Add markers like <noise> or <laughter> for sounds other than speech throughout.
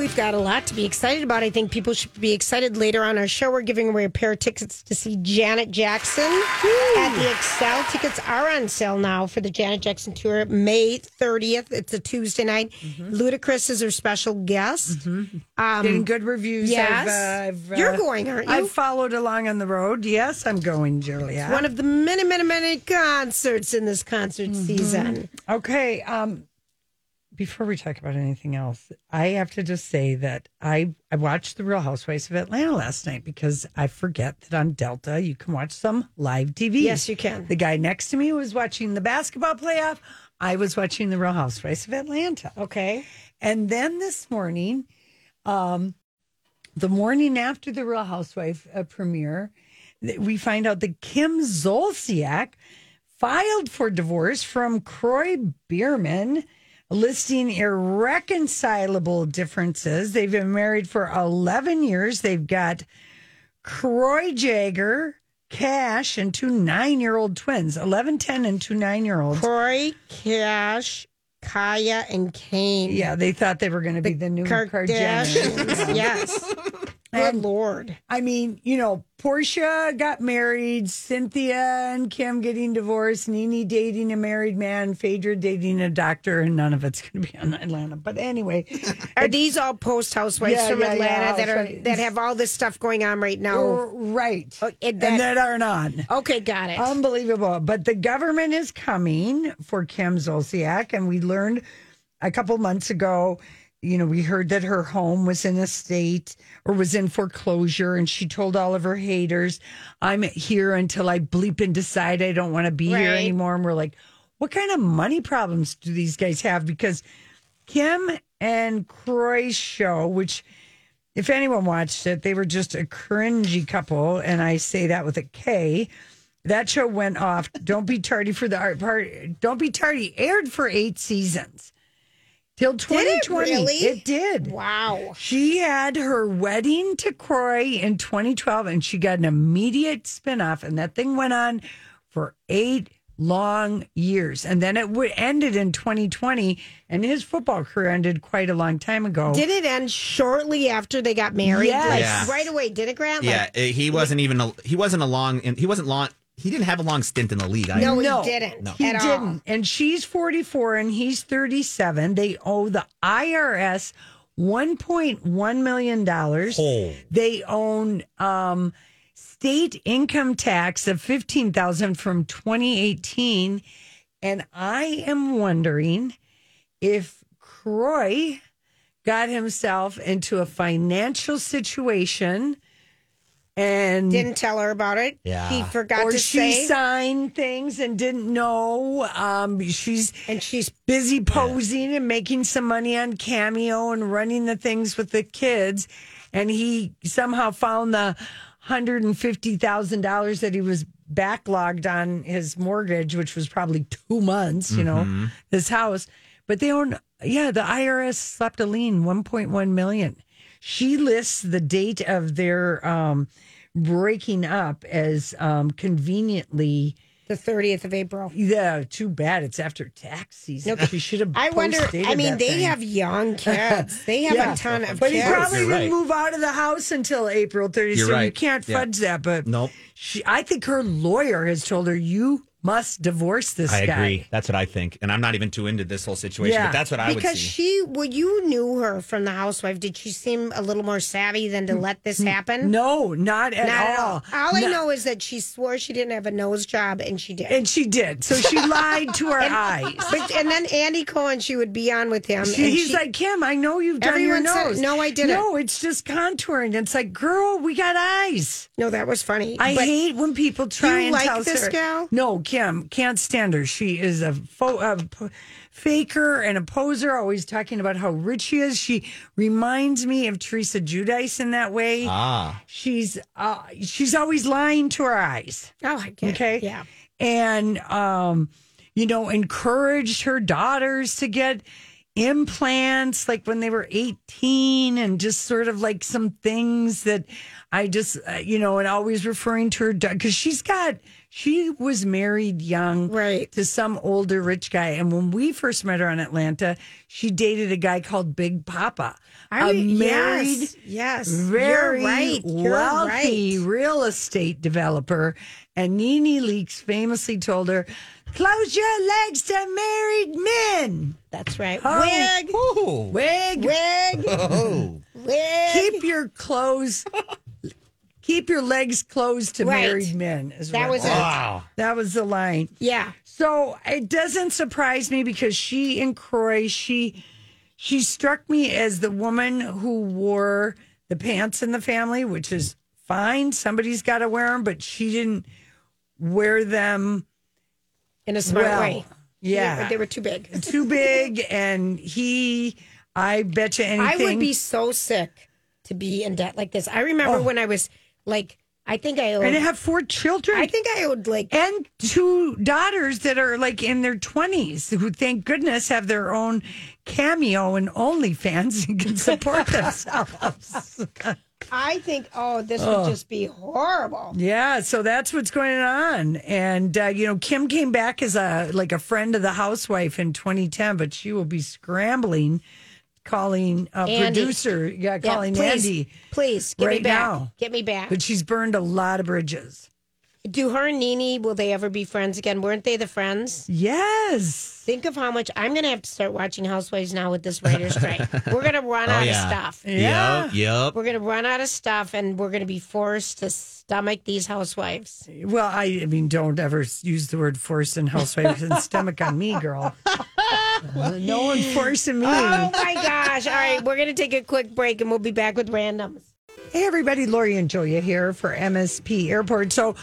We've got a lot to be excited about. I think people should be excited later on our show. We're giving away a pair of tickets to see Janet Jackson at the Xcel. Tickets are on sale now for the Janet Jackson tour, May 30th. It's a Tuesday night. Ludacris is her special guest. Um, Getting good reviews. yes. I've, I've, uh, You're going, aren't you? I've followed along on the road. Yes, I'm going, Julia. One of the many, many, many concerts in this concert Mm-hmm. season. Okay. Um, before we talk about anything else, I have to just say that I I watched The Real Housewives of Atlanta last night because I forget that on Delta you can watch some live TV. Yes, you can. The guy next to me was watching the basketball playoff. I was watching The Real Housewives of Atlanta. Okay. And then this morning, um, the morning after the Real Housewife uh, premiere, we find out that Kim Zolciak filed for divorce from Kroy Biermann, listing irreconcilable differences. They've been married for 11 years. They've got Kroy Jagger, Kash, and two nine year old twins 11, 10, and two nine year olds. Corey, Kash, Kaia, and Kane. Yeah, they thought they were going to be the new Kardashians. Kardashians. yes. Good Lord. I mean, you know, Porsha got married, Cynthia and Kim getting divorced, Nene dating a married man, Phaedra dating a doctor, and none of it's going to be on Atlanta. But anyway, <laughs> Are these all post housewives Yeah, from yeah, Atlanta yeah, that are that have all this stuff going on right now? right. Oh, and that- that aren't on. Okay, got it. Unbelievable. But the government is coming for Kim Zolciak. And we learned a couple months ago, you know, we heard that her home was in a state or was in foreclosure. And she told all of her haters, I'm here until I bleep and decide I don't want to be here anymore. And we're like, what kind of money problems do these guys have? Because Kim and Kroy's show, which if anyone watched it, they were just a cringy couple, and I say that with a K. That show went off. Don't be tardy for the art party. Don't be tardy. Aired for eight seasons till it 2020. really? It did. wow. She had her wedding to Kroy in 2012, and she got an immediate spinoff, and that thing went on for eight long years, and then it w- ended in 2020, and his football career ended quite a long time ago. Did it end shortly after they got married? Yes. Like Yeah. right away, did it, Grant? Yeah, Like, uh, he wasn't even a, he wasn't a long he wasn't long he didn't have a long stint in the league. either. no, No, he didn't. No. He at didn't. all. And she's 44 and he's 37. They owe the IRS $1.1 million. Oh. They own um, state income tax of 15000 from 2018. And I am wondering if Kroy got himself into a financial situation and Didn't tell her about it. Yeah. He forgot or to she say. signed things and didn't know. Um, she's and she's busy posing and making some money on Cameo and running the things with the kids. And he somehow found the hundred and fifty thousand dollars that he was backlogged on his mortgage, which was probably two months. You know, this house. But they own. Yeah, the IRS slapped a lien, one point one million. She lists the date of their um, breaking up as um, conveniently. the 30th of April. Yeah, too bad. It's after tax season. No, She should have. I wonder. I mean, they thing. have young <laughs> kids. They have Yeah. a ton of But he kids. probably You're didn't right. move out of the house until April 30th, You're so you can't Yeah. fudge that. But Nope. she, I think her lawyer has told her you must divorce this I guy. agree. That's what I think. And I'm not even too into this whole situation, Yeah. but that's what I would because see. she, well, you knew her from the housewife. Did she seem a little more savvy than to let this happen? No, not at Not at all. all. All I No- know is that she swore she didn't have a nose job, and she did. And she did. So she lied to our <laughs> eyes. but, and then Andy Cohen, she would be on with him. She, and he's she- like, Kim, I know you've done your Everyone said- nose. "No, I didn't." No, it's just contouring. It's like, girl, we got eyes. no, that was funny. I But hate when people try you and like tell this her- gal? No, Kim can't stand her. She is a, fo- a p- faker and a poser, always talking about how rich she is. She reminds me of Teresa Giudice in that way. ah. She's uh, she's always lying to our eyes. Oh, I get it. Okay. Yeah. And, um, you know, encouraged her daughters to get implants like when they were 18 and just sort of like some things that I just, uh, you know, and always referring to her because she's got, she was married young Right. to some older rich guy. And when we first met her in Atlanta, she dated a guy called Big Papa. I a mean, married, yes, yes. very right. Wealthy right. real estate developer. And Nene Leakes famously told her, close your legs to married men. That's right. Oh. Wig, Oh. Wig, wig, <laughs> Oh. wig. keep your clothes, keep your legs closed to Right. married men. Is That what- was it. Wow. That was the line. Yeah. So it doesn't surprise me because she and Kroy, she she struck me as the woman who wore the pants in the family, which is fine. Somebody's got to wear them, but she didn't wear them In a smart well. way. Yeah, They were, they were too big. <laughs> too big, and he. I bet you anything. I would be so sick to be in debt like this. I remember oh. when I was like, I think I owed. Oh. and to have four children. I think I owed like and two daughters that are like in their 20s who thank goodness have their own cameo and OnlyFans and can support <laughs> themselves. I think oh this would just be horrible. yeah, so that's what's going on. And uh, you know, Kim came back as a like a friend of the housewife in 2010, but she will be scrambling calling a Andy. producer, yeah, Yeah, calling please, Andy. Please get me right back. now. Get me back. But she's burned a lot of bridges. Do her and Nene will they ever be friends again? Weren't they the friends? Yes. Think of how much I'm going to have to start watching Housewives now with this writer's strike. <laughs> We're going to run Oh, out yeah. of stuff. Yeah. Yep. Yep. We're going to run out of stuff, and we're going to be forced to stomach these housewives. Well, I, I mean, don't ever use the word force and housewives and stomach on me, girl. <laughs> Uh, no one's forcing me. Oh my gosh! All right, we're going to take a quick break, and we'll be back with randoms. Hey, everybody, Lori and Julia here for MSP Airport. So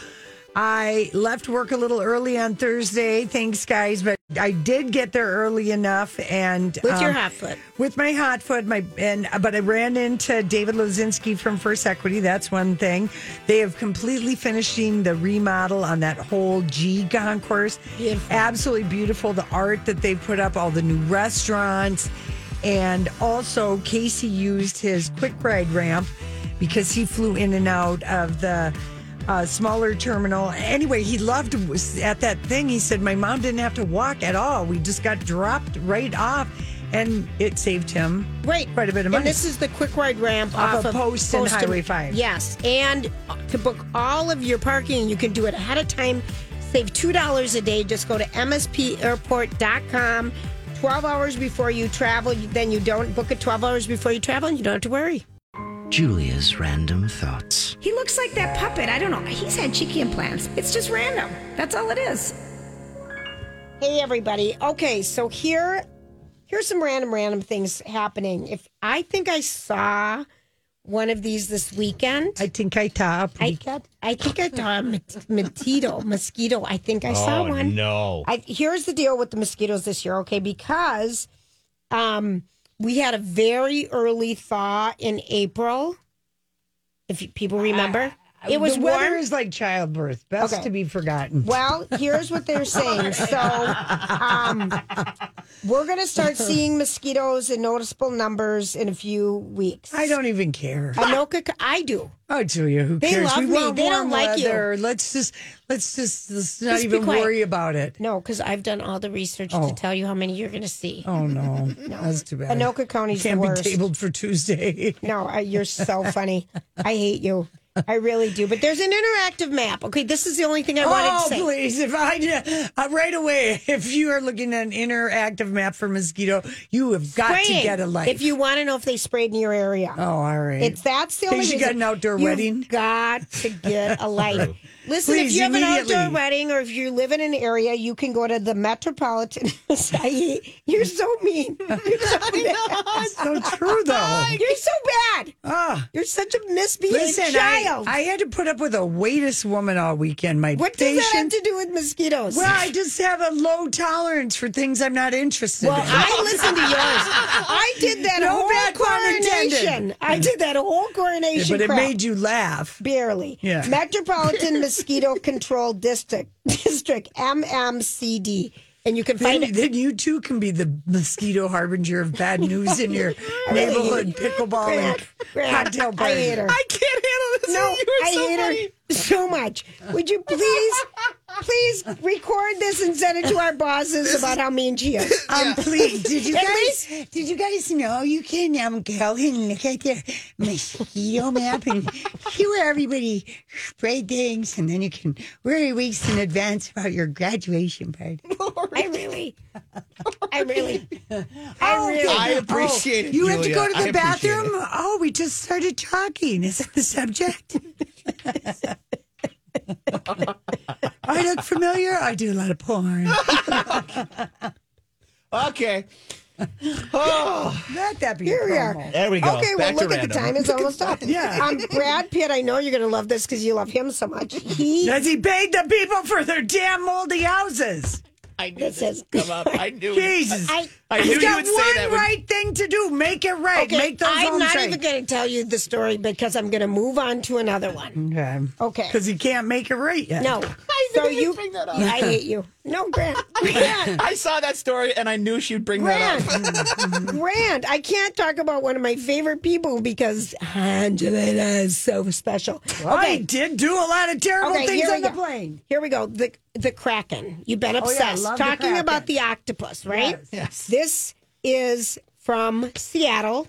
I left work a little early on Thursday. Thanks, guys, but I did get there early enough. And With your um, hot foot. with my hot foot, my and but I ran into David Lozinski from First Equity. That's one thing. They have completely finishing the remodel on that whole G concourse. Beautiful. Absolutely beautiful. The art that they put up, all the new restaurants, and also Casey used his quick ride ramp because he flew in and out of the uh, smaller terminal. Anyway, he loved was at that thing. He said, "My mom didn't have to walk at all. We just got dropped right off." And it saved him Right. quite a bit of money. And this is the quick ride ramp Off off, of Post and Highway 5. Yes. And to book all of your parking, you can do it ahead of time. Save $2 a day. Just go to mspairport.com 12 hours before you travel. Then you don't book it 12 hours before you travel and you don't have to worry. Julia's random thoughts. He looks like that puppet. I don't know. He's had cheeky implants. It's just random. That's all it is. Hey everybody. Okay, so here here's some random random things happening. If I think I saw one of these this weekend. I think I top. I, I think I saw a mosquito. Mosquito. I think I saw Oh, one. no. I, here's the deal with the mosquitoes this year, okay? Because um, we had a very early thaw in April. If people remember, it was the weather warm. is like childbirth, best Okay. to be forgotten. Well, here's what they're saying. So, <laughs> um, we're going to start <laughs> seeing mosquitoes in noticeable numbers in a few weeks. I don't even care. Anoka, I do. Oh, Julia, who They cares? love we me. want They don't warm like you. weather. Let's just let's just let's not Just be even quiet. worry about it. No, because I've done all the research Oh. to tell you how many you're going to see. Oh <laughs> no, that's too bad. Anoka County's Can't the be tabled for Tuesday. No, I, you're so funny. I hate you. I really do. But there's an interactive map. Okay, this is the only thing I wanted Oh, to say. please! If I uh, right away, if you are looking at an interactive map for mosquito, you have got to get a light. If you want to know if they sprayed in your area. oh, all right. It's that's the only Because you reason. got an outdoor You've wedding? Got to get a light. Listen, if you have an outdoor wedding or if you live in an area, you can go to the Metropolitan. <laughs> I- You're so mean. <laughs> You're so bad. so true, <laughs> though. You're so bad. Ah. You're such a misbehaved Listen, I, child. I had to put up with a weightest woman all weekend. My what does that have patient. to do with mosquitoes? well, I just have a low tolerance for things I'm not interested in. Well, in. I listened to yours. I did that No whole bad pun intended. coronation. I did that whole coronation. but it crap. made you laugh. barely. Yeah. Metropolitan Mosquito Control District, District MMCD, and you can Then, find it. then you too can be the mosquito harbinger of bad news in your neighborhood pickleball and Grant, cocktail I hate her. I can't handle this. No, I hate her so much. Would you please, please record this and send it to our bosses about how mean she is? <laughs> Um, please, did you <laughs> At guys did you guys know you can um go and look at the mosquito map and see where everybody sprayed things, and then you can worry weeks in advance about your graduation party. <laughs> I really, I really, I really. I appreciate it. You have to go Julia. to I the appreciate bathroom. Oh, we just started talking. Is that the subject? <laughs> I look familiar. I do a lot of porn. <laughs> Okay. Oh, <laughs> Let that be Here we are. there we go. Okay, well, Back to look at the random. time. It's almost up. Yeah. Um, Brad Pitt, I know you're going to love this because you love him so much. He Has he paid the people for their damn moldy houses? I knew This this is- come up. I knew. It. Jesus. I, I knew He's you got would one say that. when- right thing to do. Make it right. okay, Make those I'm homes not right. even going to tell you the story because I'm going to move on to another one. Okay. Okay. Because he can't make it right yet. No. <laughs> So you, I hate you. No, Grant. <laughs> Grant. I saw that story and I knew she'd bring that up. <laughs> Grant. I can't talk about one of my favorite people because Angelina is so special. I did do a lot of terrible Okay, things on the go. plane. Here we go. The the Kraken. You've been Oh, yeah, obsessed the talking about the octopus, right? Yes. Yes. This is from Seattle,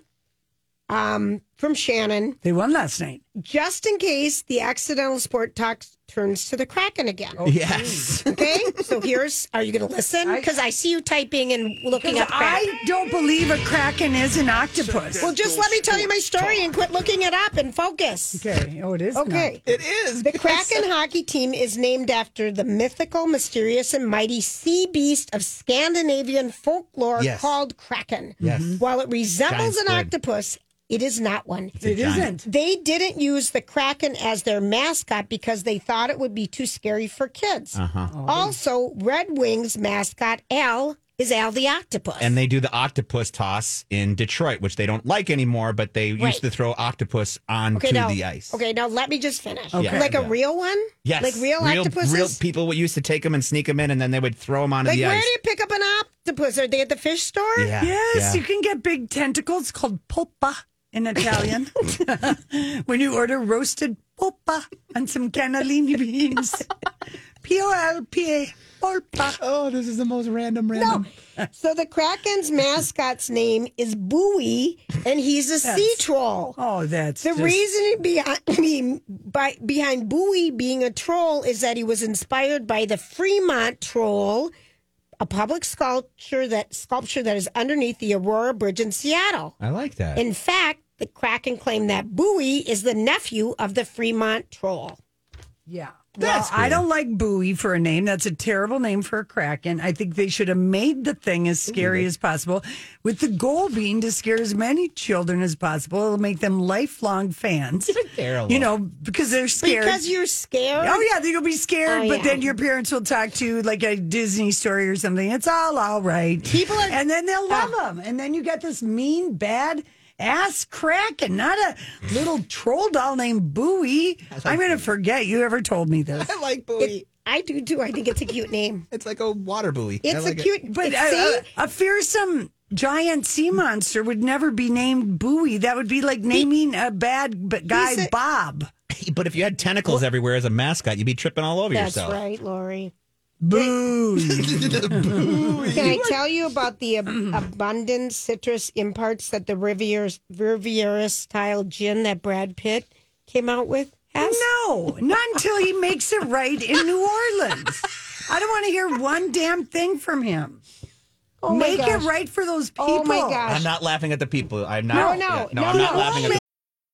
um, from Shannon. They won last night. Just in case the accidental sport talk turns to the Kraken again. Oh, Yes. <laughs> Okay, so here's. Are you going to listen? Because I see you typing and looking up. Kraken. I don't believe a kraken is an octopus. Well, just let me tell you my story and quit looking it up and focus. okay. Oh, it is. Okay. It is. The Kraken hockey team is named after the mythical, mysterious, and mighty sea beast of Scandinavian folklore Yes. called Kraken. Yes. While it resembles Giant an squid. octopus, it is not one. It isn't. They didn't use the Kraken as their mascot because they thought it would be too scary for kids. Uh-huh. Also, Red Wings mascot Al is Al the octopus. And they do the octopus toss in Detroit, which they don't like anymore, but they Right. used to throw octopus onto okay, now, the ice. okay, now let me just finish. Okay. Like a real one? Yes. Like real, octopuses? Real people used to take them and sneak them in, and then they would throw them onto like the where ice. do you pick up an octopus? Are they at the fish store? yeah. Yes, yeah. you can get big tentacles called polpa in Italian. <laughs> when you order roasted polpa and some cannellini beans. <laughs> P O L P A polpa. Oh, this is the most random random. <laughs> So the Kraken's mascot's name is Bowie, and he's a sea troll. Oh, that's The just- reason behind I mean, by, behind Bowie being a troll is that he was inspired by the Fremont Troll, a public sculpture that sculpture that is underneath the Aurora Bridge in Seattle. I like that. In fact, the Kraken claimed that Bowie is the nephew of the Fremont Troll. Yeah. That's well, I don't like Bowie for a name. That's a terrible name for a kraken. I think they should have made the thing as scary as possible, with the goal being to scare as many children as possible. It'll make them lifelong fans. <laughs> terrible. You know, because they're scared. Because you're scared. Oh yeah, you'll be scared, Oh, but yeah. then your parents will talk to you like a Disney story or something. It's all all right. People are- and then they'll love oh. them, and then you got this mean, bad ass kraken, not a little troll doll named Bowie. I'm gonna forget you ever told me this. <laughs> I like buoy. I do too. I think it's a cute name. it's like a water buoy. It's like a it. cute, But it's- a, see? a, a fearsome giant sea monster would never be named Bowie. That would be like naming a bad b- guy a- Bob. <laughs> But if you had tentacles everywhere as a mascot, you'd be tripping all over That's yourself. That's right, Lori. Boo. <laughs> Can I tell you about the ab- <clears throat> abundant citrus imparts that the Riviera, Riviera style gin that Brad Pitt came out with No, not until he makes it right in New Orleans. <laughs> I don't want to hear one damn thing from him. Oh Make gosh. it right for those people. Oh my gosh. I'm not laughing at the people. I'm not. No, yeah, no, no, no, I'm not no. laughing at the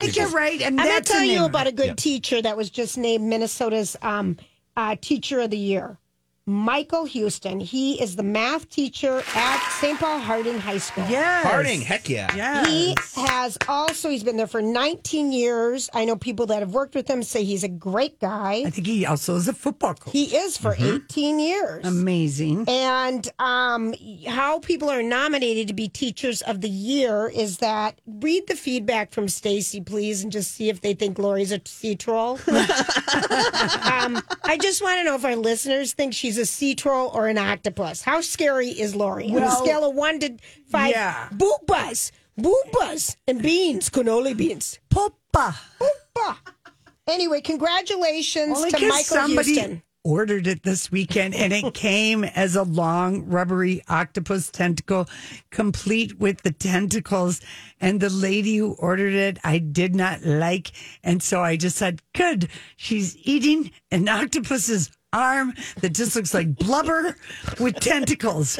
Make it right, and I'm going to tell you about a good teacher that was just named Minnesota's um, uh, Teacher of the Year. Michael Houston. He is the math teacher at St. Paul Harding High School. Yes. Harding. Heck yeah. Yes. He has also, he's been there for 19 years. I know people that have worked with him say he's a great guy. I think he also is a football coach. He is for 18 years. Amazing. And um, how people are nominated to be teachers of the year is that read the feedback from Stacy, please, and just see if they think Lori's a sea troll. <laughs> um, I just want to know if our listeners think she's a sea troll or an octopus. How scary is Lori? On a scale of one to five, yeah. boobas, boobas, and beans, cannoli beans. Papa. Booba. Anyway, congratulations Only to Michael somebody Houston. ordered it this weekend and it <laughs> came as a long rubbery octopus tentacle complete with the tentacles and the lady who ordered it I did not like and so I just said good she's eating an octopus's arm that just looks like blubber with tentacles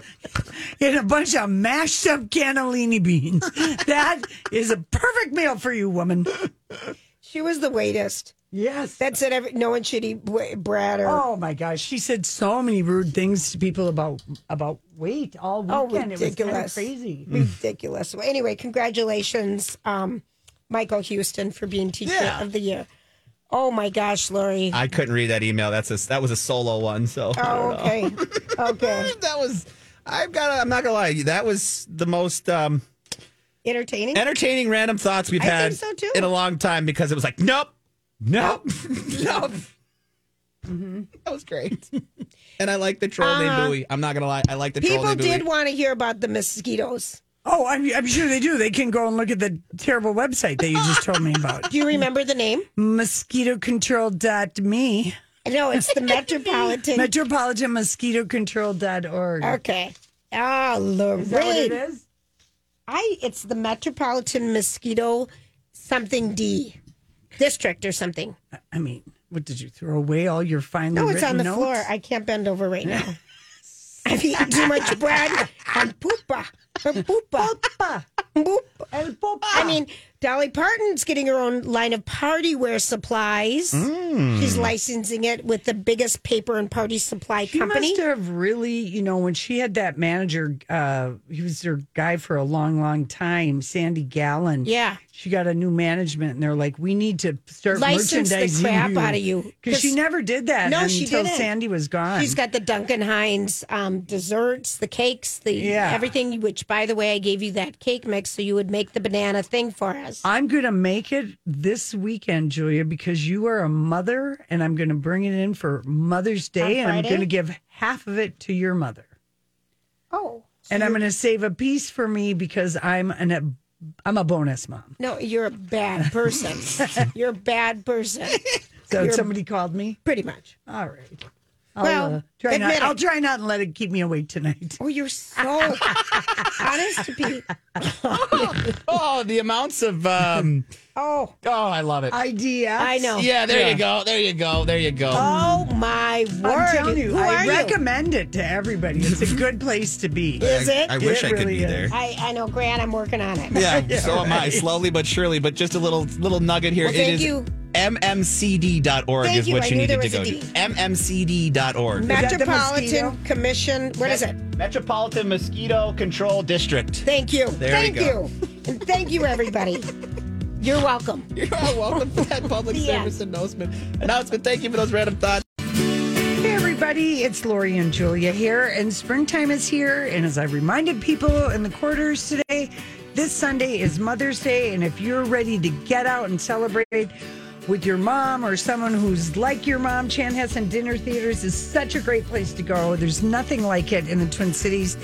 and a bunch of mashed up cannellini beans that is a perfect meal for you woman She was the waitest. yes That said, every, no one should eat wa- bread or. Oh my gosh, she said so many rude things to people about about weight all Oh, weekend. it was kind of ridiculous. crazy. ridiculous. Well, anyway, congratulations, um, Michael Houston, for being Teacher Yeah. of the Year. Oh my gosh, Lori. I couldn't read that email. That's a that was a solo one. So Oh, okay. <laughs> okay. that was. I've got. I'm not gonna lie. That was the most um, Entertaining. entertaining random thoughts we've I had so, in a long time because it was like, nope, nope, <laughs> nope. That was great. and I like the troll named Bowie. I'm not gonna lie. I like the troll People named Bowie. did want to hear about the mosquitoes. Oh, I'm, I'm sure they do. They can go and look at the terrible website that you just told me about. <laughs> Do you remember the name? Mosquitocontrol.me. No, it's the Metropolitan. <laughs> Metropolitan Mosquito Control.org. okay. Oh, Lorraine. Is that what it is? I it's the Metropolitan Mosquito something D district or something. I mean, what did you throw away all your finely No, it's on the notes? floor. I can't bend over right now. <laughs> I've eaten too much bread and poopa. Or poopa. Boop. El Popa. I mean, Dolly Parton's getting her own line of party wear supplies. Mm. She's licensing it with the biggest paper and party supply company. She company. must have really, you know, when she had that manager, uh, he was her guy for a long, long time, Sandy Gallin. Yeah. She got a new management, and they're like, "We need to start License the merchandising crap you. out of you. because she never did that. No, she until didn't. Sandy was gone. She's got the Duncan Hines um, desserts, the cakes, the Yeah. everything. Which, by the way, I gave you that cake mix so you would make the banana thing for us. I'm going to make it this weekend, Julia, because you are a mother, and I'm going to bring it in for Mother's Day, and I'm Friday? going to give half of it to your mother, Oh, and I'm going to save a piece for me because I'm an I'm a bonus mom. no, you're a bad person. <laughs> you're a bad person. So You're- somebody called me. Pretty much. All right. I'll, Well, uh, try not, admit it. I'll try not and let it keep me awake tonight. Oh, you're so <laughs> honest to be. <laughs> Oh, the amounts of um. Oh, Oh, I love it. Idea. I know. Yeah, there you go. There you go. There you go. Oh my word! I'm telling you, Who I are you? recommend it to everybody. It's a good place to be. Is it? I wish It I could really be is. there. I, I know, Grant. I'm working on it. Yeah, <laughs> so am I. Slowly but surely, but just a little little nugget here. Well, thank is you. mmcd.org Thank is what I you knew needed to go to. Mmcd.org. that the Metropolitan mosquito? Commission. What is it? Metropolitan Mosquito Control District. Thank you. There thank you go. you. And thank you, everybody. You're welcome. <laughs> You're all welcome for that public The service announcement. Announcement. Thank you for those random thoughts. Hey, everybody, it's Lori and Julia here, and springtime is here. And as I reminded people in the quarters today, this Sunday is Mother's Day. And if you're ready to get out and celebrate with your mom or someone who's like your mom, Chan Chanhassen Dinner Theaters is such a great place to go. There's nothing like it in the Twin Cities.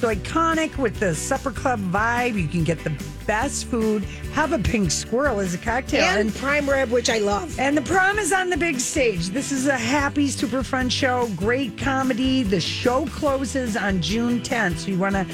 So iconic with the supper club vibe. You can get the best food, have a pink squirrel as a cocktail, And prime rib, which I love. and the prom is on the big stage. This is a happy, super fun show. Great comedy. The show closes on June 10th. So you want to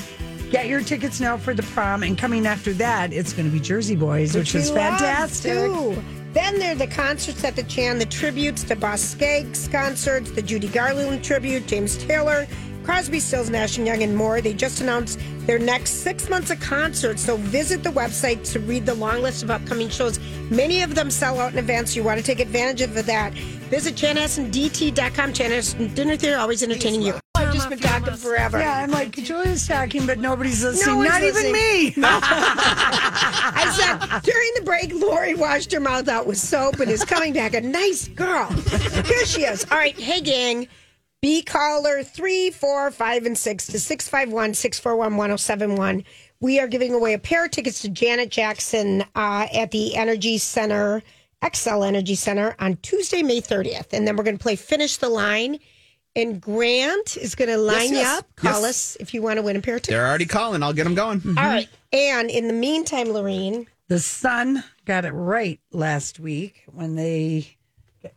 get your tickets now for the prom. And coming after that, it's going to be Jersey Boys, which, is fantastic. too. Then there are the concerts at the Chan, the tributes, the Boss concerts, the Judy Garland tribute, James Taylor, Crosby, Stills, Nash and Young, and more. They just announced their next six months of concerts. So visit the website to read the long list of upcoming shows. Many of them sell out in advance. So you want to take advantage of that. Visit chanhassendt.com. Chanhassen Dinner Theater, always entertaining you. I've just been talking forever. Yeah, I'm like, Julia's talking, but nobody's listening. one's Not even me. <laughs> <laughs> During the break, Lori washed her mouth out with soap and is coming back a nice girl. Here she is. All right, hey gang. B caller three, four, five, and six to 651 641 1071. We are giving away a pair of tickets to Janet Jackson uh, at the Energy Center, Xcel Energy Center on Tuesday, May 30th. And then we're going to play Finish the Line. And Grant is going to line yes. you up. Call Yes. us if you want to win a pair of tickets. They're already calling. I'll get them going. All right. And in the meantime, Lorene, The Sun got it right last week when they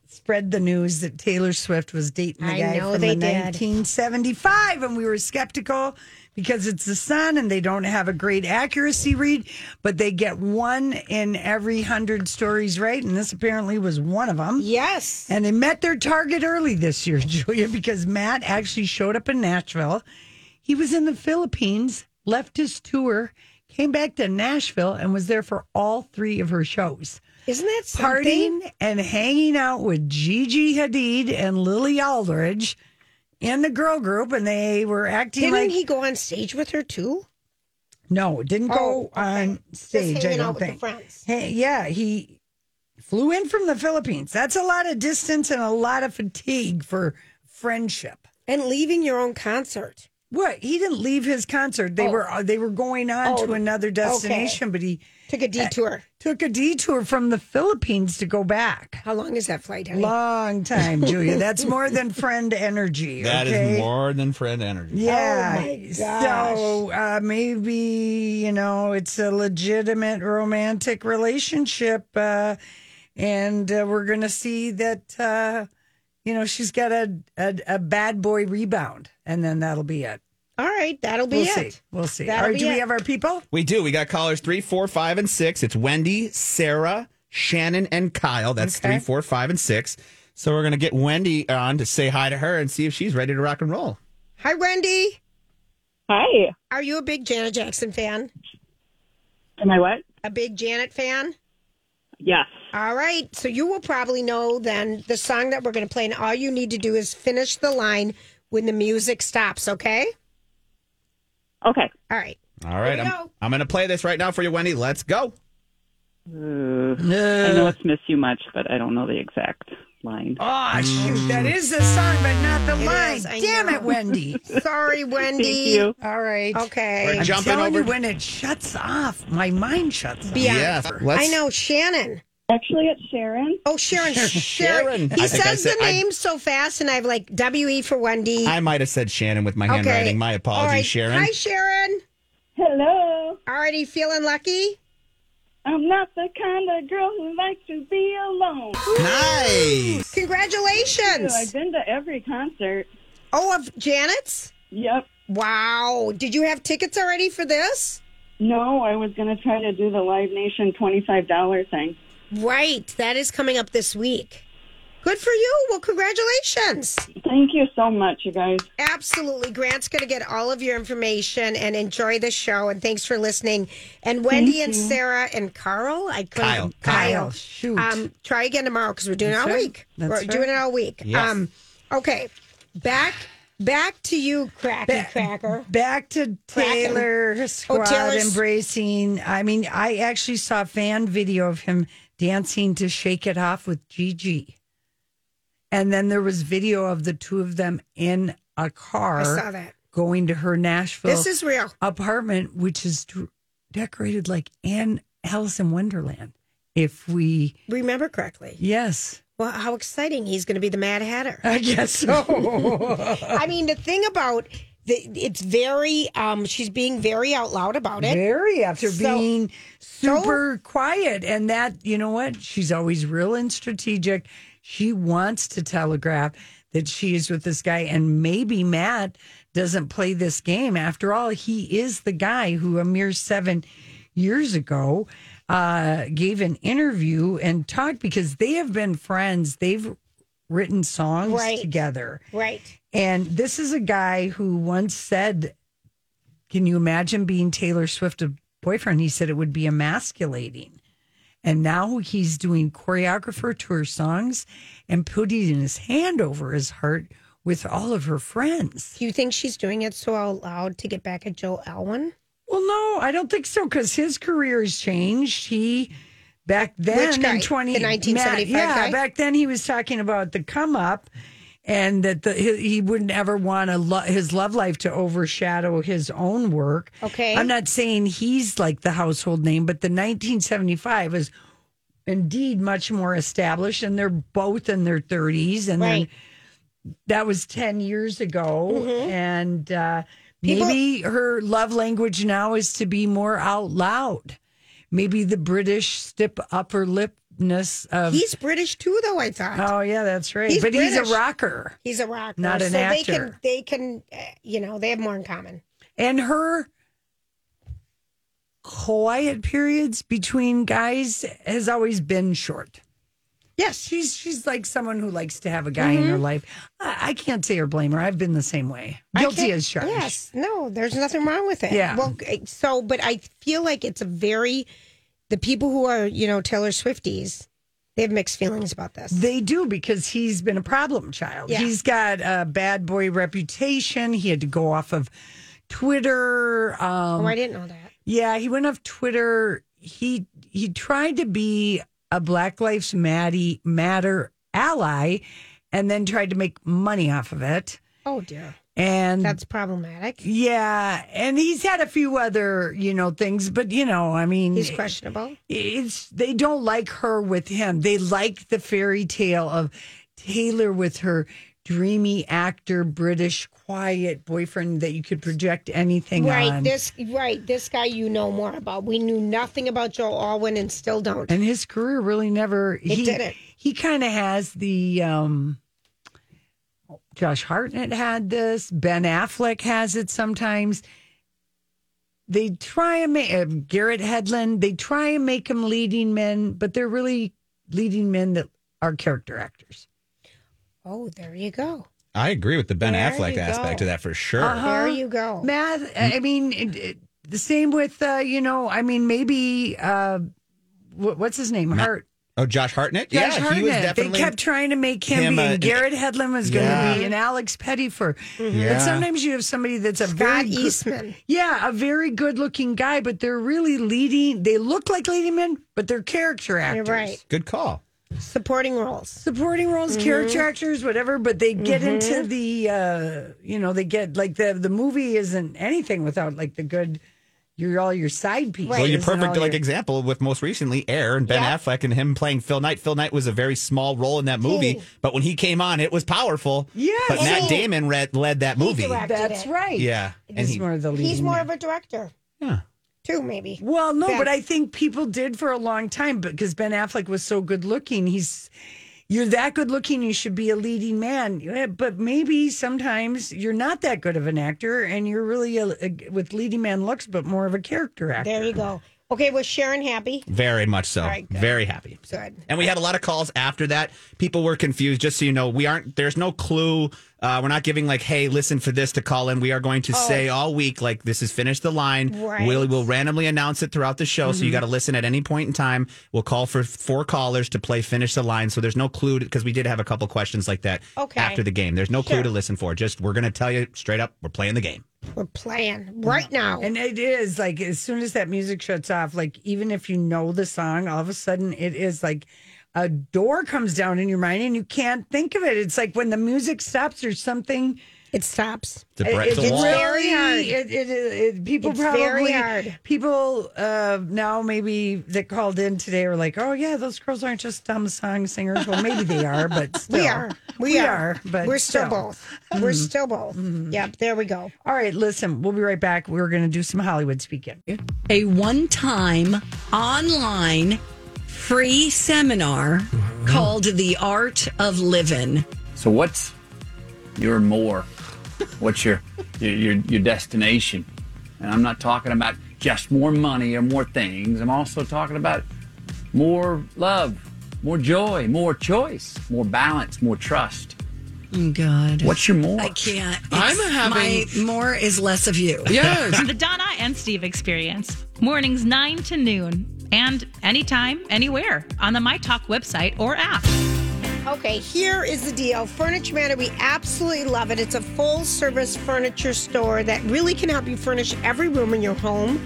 spread the news that Taylor Swift was dating the I guy know from they the did. 1975, and we were skeptical because it's the Sun and they don't have a great accuracy read, but they get one in every hundred stories right, and this apparently was one of them. yes. And they met their target early this year, <laughs> Julia, because Matt actually showed up in Nashville. He was in the Philippines, left his tour, came back to Nashville, and was there for all three of her shows. Isn't that something? Partying and hanging out with Gigi Hadid and Lily Aldridge in the girl group, and they were acting Didn't like he go on stage with her too? no, didn't Oh, go on stage. I don't out with the think. friends. Hey, yeah, he flew in from the Philippines. That's a lot of distance and a lot of fatigue for friendship. And leaving your own concert. What? He didn't leave his concert. They Oh. were uh, they were going on Oh, to another destination, but he Took a detour. took a detour from the Philippines to go back. How long is that flight, honey? Long time, Julia. <laughs> That's more than friend energy. That is okay? more than friend energy. Yeah. Oh, my gosh. So uh, maybe you know it's a legitimate romantic relationship, uh, and uh, we're going to see that uh, you know she's got a, a a bad boy rebound, and then that'll be it. All right, that'll be We'll it. see. We'll see. That'll All right, be do we have our people? We do. We got callers three, four, five, and six. It's Wendy, Sarah, Shannon, and Kyle. That's Okay. three, four, five, and six. So we're gonna get Wendy on to say hi to her and see if she's ready to rock and roll. Hi, Wendy. Hi. Are you a big Janet Jackson fan? Am I what? A big Janet fan? Yes. All right. So you will probably know then the song that we're going to play, and all you need to do is finish the line when the music stops, okay? Okay. All right. All right, I'm, go. I'm gonna play this right now for you, Wendy. Let's go. Uh, I know it's Miss You Much, but I don't know the exact line. Oh shoot, that is the song, but not the It line. is, Damn know. it, Wendy. <laughs> Sorry, <laughs> Wendy. Thank you. All right. Okay. We're I'm jumping telling over. you, when it shuts off, my mind shuts off. Beyond. Yeah, let's- I know Shannon. Actually, it's Sharon. Oh, Sharon. Sharon. Sharon. He I think I says said- the I- name so fast, and I've like W E for Wendy. I might have said Shannon with my okay. handwriting. My apologies, All right. Sharon. Hi, Sharon. Hello. Already feeling lucky? I'm not the kind of girl who likes to be alone. Nice. Congratulations. I've been to every concert. Oh, of Janet's? Yep. Wow. Did you have tickets already for this? No, I was going to try to do the Live Nation $25 thing. Right. That is coming up this week. Good for you. Well, congratulations. Thank you so much, you guys. Absolutely. Grant's going to get all of your information and enjoy the show. And thanks for listening. And Wendy and Sarah and Carl, I couldn't. Kyle. Kyle. Shoot. Um, try again tomorrow because we're doing it all right. week. That's we're right. doing it all week. Yes. Um, okay. Back back to you, Cracky Cracker. Back to Taylor Squad Taylor's- embracing. I mean, I actually saw a fan video of him dancing to Shake It Off with Gigi. And then there was video of the two of them in a car I saw that. going to her Nashville This is real. apartment, which is d- decorated like Anne Alice in Wonderland. If we, Remember correctly. yes, Well, how exciting. He's going to be the Mad Hatter. I guess so. <laughs> I mean, the thing about it's very, um, she's being very out loud about it. Very after So- being super quiet. And that, you know what? She's always real and strategic. She wants to telegraph that she is with this guy. And maybe Matt doesn't play this game. After all, he is the guy who a mere seven years ago uh, gave an interview and talked because they have been friends. They've written songs Right. together. Right. And this is a guy who once said, Can you imagine being Taylor Swift's boyfriend? He said it would be emasculating. And now he's doing choreographer to her songs and putting his hand over his heart with all of her friends. Do you think she's doing it so out loud to get back at Joe Alwyn? Well, no, I don't think so because his career has changed. He back then Which guy? in twenty The 1975 yeah, guy? back then he was talking about the come up, and that the he, he wouldn't ever want to lo- his love life to overshadow his own work. Okay. I'm not saying he's like the household name, but the 1975 is indeed much more established, and they're both in their 30s, and Right. then that was 10 years ago and uh, People- maybe her love language now is to be more out loud maybe the british stip upper lipness of He's British too, though, I thought. oh yeah that's right He's but he's a rocker He's a rocker. Not an so actor. They can, they can, uh, you know, they have more in common. and her quiet periods between guys has always been short Yes. she's she's like someone who likes to have a guy in her Mm-hmm. life I, I can't say or blame her i've been the same way guilty as charged Yes. No, there's nothing wrong with it. Yeah. Well, eh, so, but I feel like it's a very, the people who are, you know, Taylor Swifties, they have mixed feelings about this. They do because he's been a problem child. Yeah. He's got a bad boy reputation. He had to go off of Twitter. Um, oh, I didn't know that. yeah, he went off Twitter. He he tried to be a Black Lives Matter Matter ally, and then tried to make money off of it. Oh, dear. And That's problematic. yeah, and he's had a few other you know things, but you know, I mean, He's questionable. it's they don't like her with him. They like the fairy tale of Taylor with her dreamy actor, British, quiet boyfriend that you could project anything Right. on. This, right. This guy you know more about. We knew nothing about Joe Alwyn and still don't. and his career really never he didn't. He kind of has the um Josh Hartnett had this. Ben Affleck has it sometimes. They try and make uh, Garrett Hedlund. They try and make them leading men, but they're really leading men that are character actors. Oh, there you go. I agree with the Ben There Affleck aspect go. of that for sure. There you go. Math. I mean, it, it- the same with uh, you know. I mean, maybe uh, what, what's his name? Hart. Oh, Josh Hartnett? Josh yeah, he was Hartnett. definitely. They kept trying to make him, him, be. uh, and Garrett Hedlund was going to Yeah. be, and Alex Pettyfer. Yeah. But sometimes you have somebody that's a Scott very good- Eastwood. <laughs> yeah, a very good-looking guy, but they're really leading. They look like leading men, but they're character actors. You're right. Good call. Supporting roles. supporting roles, Mm-hmm. character actors, whatever. But they get into the, uh, you know, they get like the the movie isn't anything without like the good. You're all your side pieces. Well, your and all perfect like your- example with most recently Air and Ben Yeah. Affleck and him playing Phil Knight. Phil Knight was a very small role in that movie, Oh. but when he came on, it was powerful. Yeah, but Matt He- Damon read, led that movie. That's it. right. Yeah, and he's he, more of the leading. He's more man. of a director, yeah. too, maybe. Well, no, Yeah. but I think people did for a long time because Ben Affleck was so good looking. He's you're that good looking, you should be a leading man. But maybe sometimes you're not that good of an actor, and you're really a, a- with leading man looks, but more of a character actor. There you go. Okay, was Sharon happy? Very much so. Right. Very happy. Good. And we had a lot of calls after that. People were confused. Just so you know, we aren't. There's no clue. Uh, we're not giving like, hey, listen for this to call in. We are going to say all week like this is finish the line. Oh. Right. Mm-hmm. We'll we'll randomly announce it throughout the show, so you got to listen at any point in time. We'll call for four callers to play finish the line. So there's no clue because we did have a couple questions like that Okay. after the game. There's no clue Sure. to listen for. Just we're going to tell you straight up, we're playing the game. We're playing right now. And it is like as soon as that music shuts off, like even if you know the song, all of a sudden it is like a door comes down in your mind and you can't think of it. It's like when the music stops or something. It stops. It's a, bre- it's a it's wall. very hard. It, it, it, people It's probably very hard. people uh, now maybe that called in today are like, oh yeah, those girls aren't just dumb song singers. Well, maybe they are, but <laughs> still. We are. We, We are. are, but we're still, still. both. We're mm-hmm. still both. Mm-hmm. Yep. There we go. All right, listen, we'll be right back. We're going to do some Hollywood speaking. a one time online free seminar called The Art of Living. So what's your more? What's your your your, your destination? And I'm not talking about just more money or more things. I'm also talking about more love, more joy, more choice, more balance, more trust. Oh, God. What's your more? I can't. I'm It's- having- My more is less of you. Yes. <laughs> <laughs> The Donna and Steve experience. Mornings 9 to noon. And anytime, anywhere on the My Talk website or app. Okay, here is the deal. Furniture Manor, we absolutely love it. It's a full service furniture store that really can help you furnish every room in your home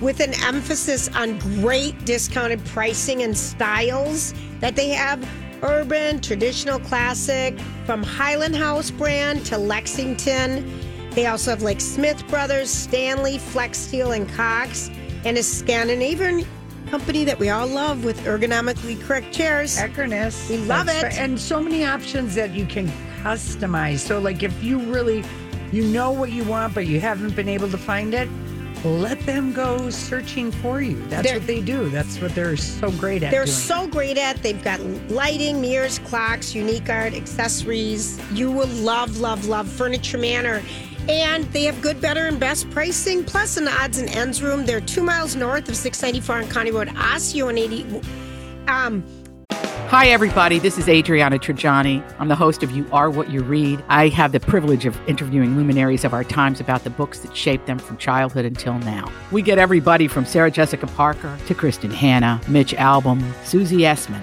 with an emphasis on great discounted pricing and styles that they have urban, traditional, classic, from Highland House brand to Lexington. They also have like Smith Brothers, Stanley, Flexsteel, and Cox, and a Scandinavian company that we all love with ergonomically correct chairs. Ekornes. We love That's it. right. And so many options that you can customize. So, like, if you really, you know what you want, but you haven't been able to find it, let them go searching for you. That's They're- what they do. That's what they're so great at They're doing. so great at. They've got lighting, mirrors, clocks, unique art, accessories. You will love, love, love Furniture Manor. And they have good, better, and best pricing, plus an odds and ends room. They're two miles north of 694 on County Road, Osseo and 80. Um, Hi, everybody. This is Adriana Trigiani. I'm the host of You Are What You Read. I have the privilege of interviewing luminaries of our times about the books that shaped them from childhood until now. We get everybody from Sarah Jessica Parker to Kristin Hannah, Mitch Albom, Susie Essman,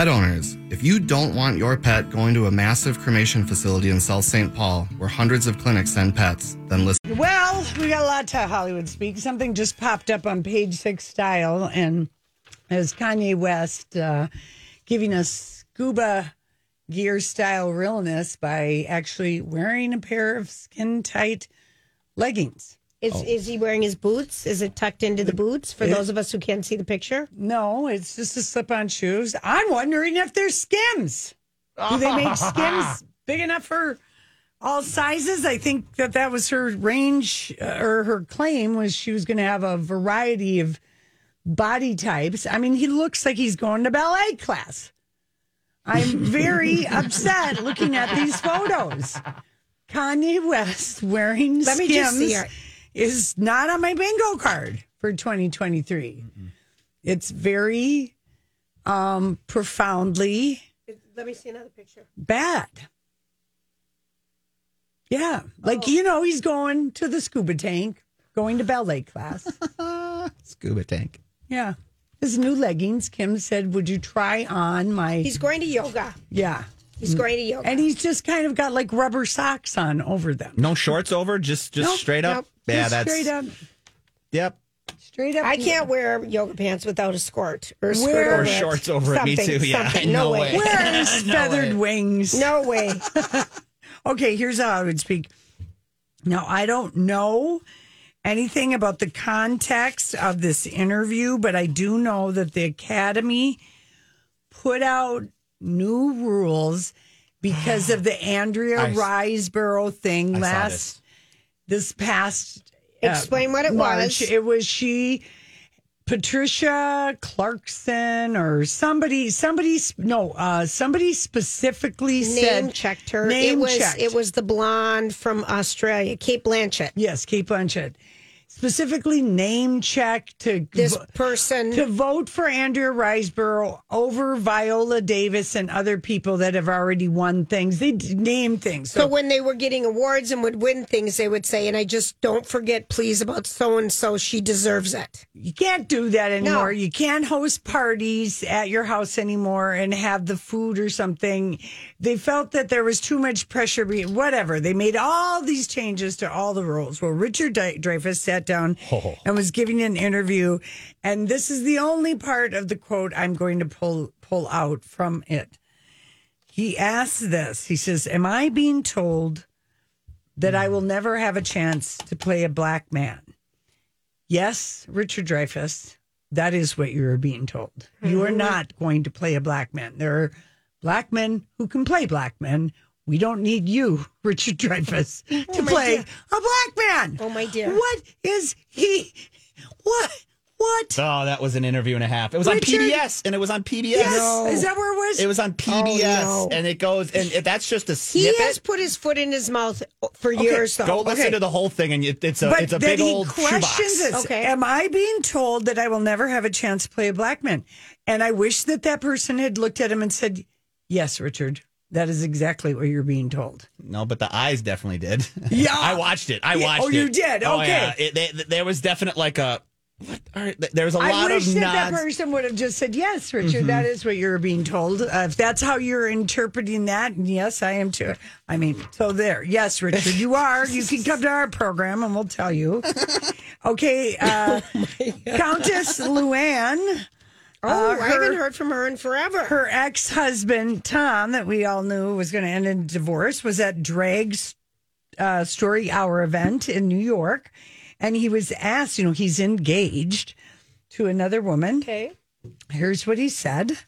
Pet owners, if you don't want your pet going to a massive cremation facility in South St. Paul where hundreds of clinics send pets, then listen. Well, we got a lot to Hollywood speak. Something just popped up on page six style, and as Kanye West uh, giving us scuba gear style realness by actually wearing a pair of skin tight leggings. Is, Oh. is he wearing his boots? Is it tucked into the boots for It- those of us who can't see the picture? No, it's just a slip on shoes. I'm wondering if they're skims. Do they make <laughs> skims big enough for all sizes? I think that that was her range uh, or her claim was she was going to have a variety of body types. I mean, he looks like he's going to ballet class. I'm very <laughs> upset looking at these photos. Kanye West wearing Let me skims just see it. Is not on my bingo card for 2023. It's very um profoundly Let me see another picture. bad. Yeah, like you know, he's going to the scuba tank, going to ballet class. <laughs> Scuba tank. yeah, his new leggings. Kim said, "Would you try on my?" He's going to yoga. yeah, He's going to yoga. and he's just kind of got like rubber socks on over them. No shorts over, just just Nope, straight up. nope, yeah, just that's straight up. Yep. Straight up. I can't wear yoga pants without a skirt or a skirt Wear- over Or it. shorts over it. Me Something, too, yeah. something. No <laughs> No, way. way. Where's No feathered way. wings? No way. <laughs> Okay, here's how I would speak. Now, I don't know anything about the context of this interview, but I do know that the Academy put out new rules because of the Andrea I- Riseborough thing I saw last this past uh, Explain what it March. was. It was she Patricia Clarkson or somebody somebody no uh somebody specifically said Name checked her. Name it was checked. it was the blonde from Australia, Cate Blanchett. Yes, Cate Blanchett. Specifically name check to This vo- person to vote for Andrea Riseborough over Viola Davis and other people that have already won things. They name things. So when they were getting awards and would win things, they would say, and I just don't forget, please, about so and so. She deserves it. You can't do that anymore. You can't host parties at your house anymore and have the food or something. They felt that there was too much pressure. be- Whatever. They made all these changes to all the rules. Well, Richard Dreyfuss sat down <laughs> oh. and was giving an interview, and this is the only part of the quote I'm going to pull pull out from it. He asks this. He says, "Am I being told that I will never have a chance to play a black man?" Yes, Richard Dreyfuss, that is what you are being told. You are mm-hmm. not going to play a black man. There are black men who can play black men. We don't need you, <laughs> Richard Dreyfuss, oh, to my play dear. a black man. Oh, my dear. What is he? What? What? Oh, that was an interview and a half. It was Richard- on PBS, and it was on PBS. Yes. Is that where it was? It was on oh, PBS, no. and it goes, and it- that's just a snippet. He has put his foot in his mouth for years, though. Go listen Okay. to the whole thing, and it- it's a but it's a then big he old questions shoebox. it. Okay. Am I being told that I will never have a chance to play a black man? And I wish that that person had looked at him and said, "Yes, Richard, that is exactly what you're being told." No, but the eyes definitely did. <laughs> Yeah. I watched it. I Yeah, watched oh, it. you did? Oh, Okay. yeah. It, there was definite like a. What? All right, there was a I lot wish of that nods. that person would have just said, "Yes, Richard, that is what you're being told." Uh, if that's how you're interpreting that, yes, I am too. I mean, so there. Yes, Richard, you are. You can come to our program and we'll tell you. <laughs> Okay, uh, Countess Luann. Oh, uh, I haven't heard from her in forever. Her ex husband, Tom, that we all knew was going to end in divorce, was at Drag's uh, Story Hour event in New York. And he was asked, you know, he's engaged to another woman. Okay. Here's what he said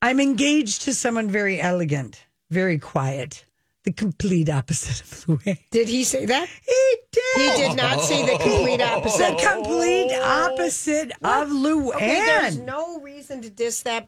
I'm engaged to someone very elegant, very quiet, the complete opposite of Louis. Did he say that? He did. He did not say the complete opposite. The complete opposite of Luann. Okay, there's no reason to diss that